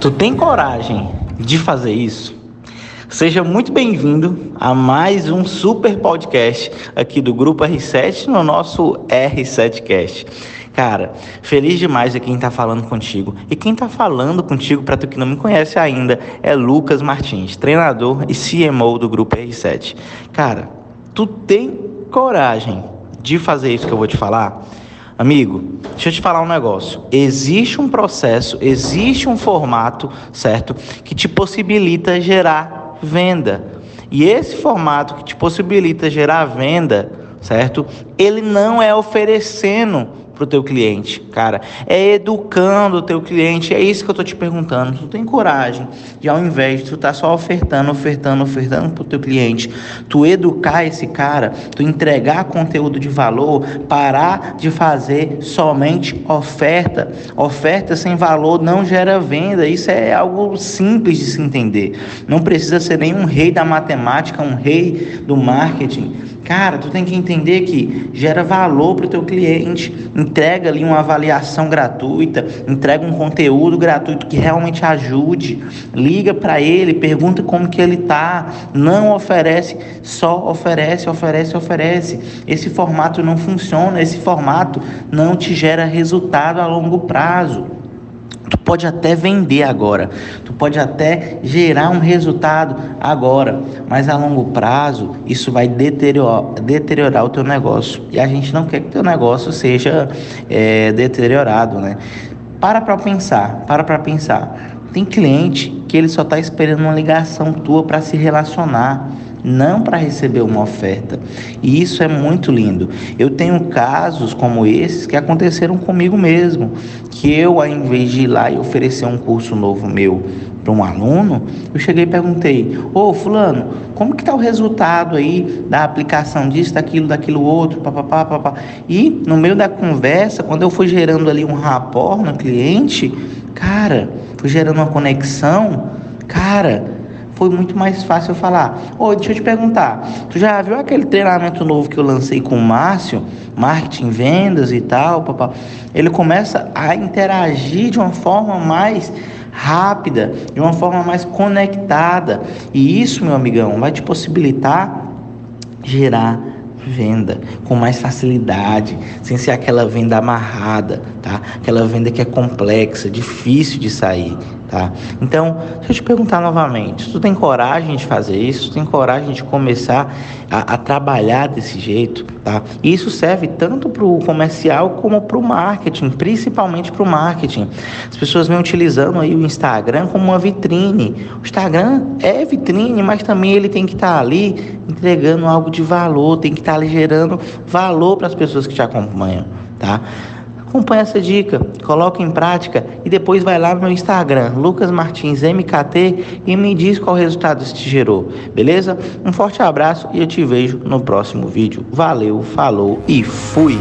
Tu tem coragem de fazer isso? Seja muito bem-vindo a mais um super podcast aqui do Grupo R7 no nosso R7Cast. Cara, feliz demais de quem está falando contigo. E quem está falando contigo, para tu que não me conhece ainda, é Lucas Martins, treinador e CMO do Grupo R7. Cara, tu tem coragem de fazer isso que eu vou te falar? Amigo, deixa eu te falar um negócio. Existe um processo, existe um formato, certo? Que te possibilita gerar venda. E esse formato que te possibilita gerar venda, certo? Ele não é oferecendo para o teu cliente, cara. É educando o teu cliente. É isso que eu tô te perguntando. Tu tem coragem de, ao invés de tu tá só ofertando, ofertando, ofertando para o teu cliente, tu educar esse cara, tu entregar conteúdo de valor, parar de fazer somente oferta. Oferta sem valor não gera venda. Isso é algo simples de se entender. Não precisa ser nenhum rei da matemática, um rei do marketing Cara, tu tem que entender que gera valor para o teu cliente, entrega ali uma avaliação gratuita, entrega um conteúdo gratuito que realmente ajude, liga para ele, pergunta como que ele tá, não oferece, só oferece, oferece, oferece. Esse formato não funciona, esse formato não te gera resultado a longo prazo. Tu pode até vender agora, tu pode até gerar um resultado agora, mas a longo prazo isso vai deteriorar, deteriorar o teu negócio. E a gente não quer que teu negócio seja é, deteriorado, né? Para para pensar, para para pensar. Tem cliente que ele só está esperando uma ligação tua para se relacionar não para receber uma oferta. E isso é muito lindo. Eu tenho casos como esses que aconteceram comigo mesmo, que eu, ao invés de ir lá e oferecer um curso novo meu para um aluno, eu cheguei e perguntei: Ô fulano, como que está o resultado aí da aplicação disso, daquilo, daquilo outro, papapá, papá. E no meio da conversa, quando eu fui gerando ali um rapport no cliente, cara, fui gerando uma conexão, cara, foi muito mais fácil eu falar. Ô, deixa eu te perguntar, tu já viu aquele treinamento novo que eu lancei com o Márcio, marketing, vendas e tal, papá? Ele começa a interagir de uma forma mais rápida, de uma forma mais conectada. E isso, meu amigão, vai te possibilitar gerar venda com mais facilidade, sem ser aquela venda amarrada, tá? Aquela venda que é complexa, difícil de sair, tá? Então, deixa eu te perguntar novamente, tu tem coragem de fazer isso? Tu tem coragem de começar a, a trabalhar desse jeito, tá? E isso serve tanto para o comercial como para o marketing, principalmente para o marketing. As pessoas vêm utilizando aí o Instagram como uma vitrine. O Instagram é vitrine, mas também ele tem que estar tá ali entregando algo de valor, tem que estar tá ali gerando valor para as pessoas que te acompanham, tá? Acompanhe essa dica, coloque em prática e depois vai lá no meu Instagram, Lucas Martins MKT, e me diz qual resultado isso te gerou, beleza? Um forte abraço e eu te vejo no próximo vídeo. Valeu, falou e fui!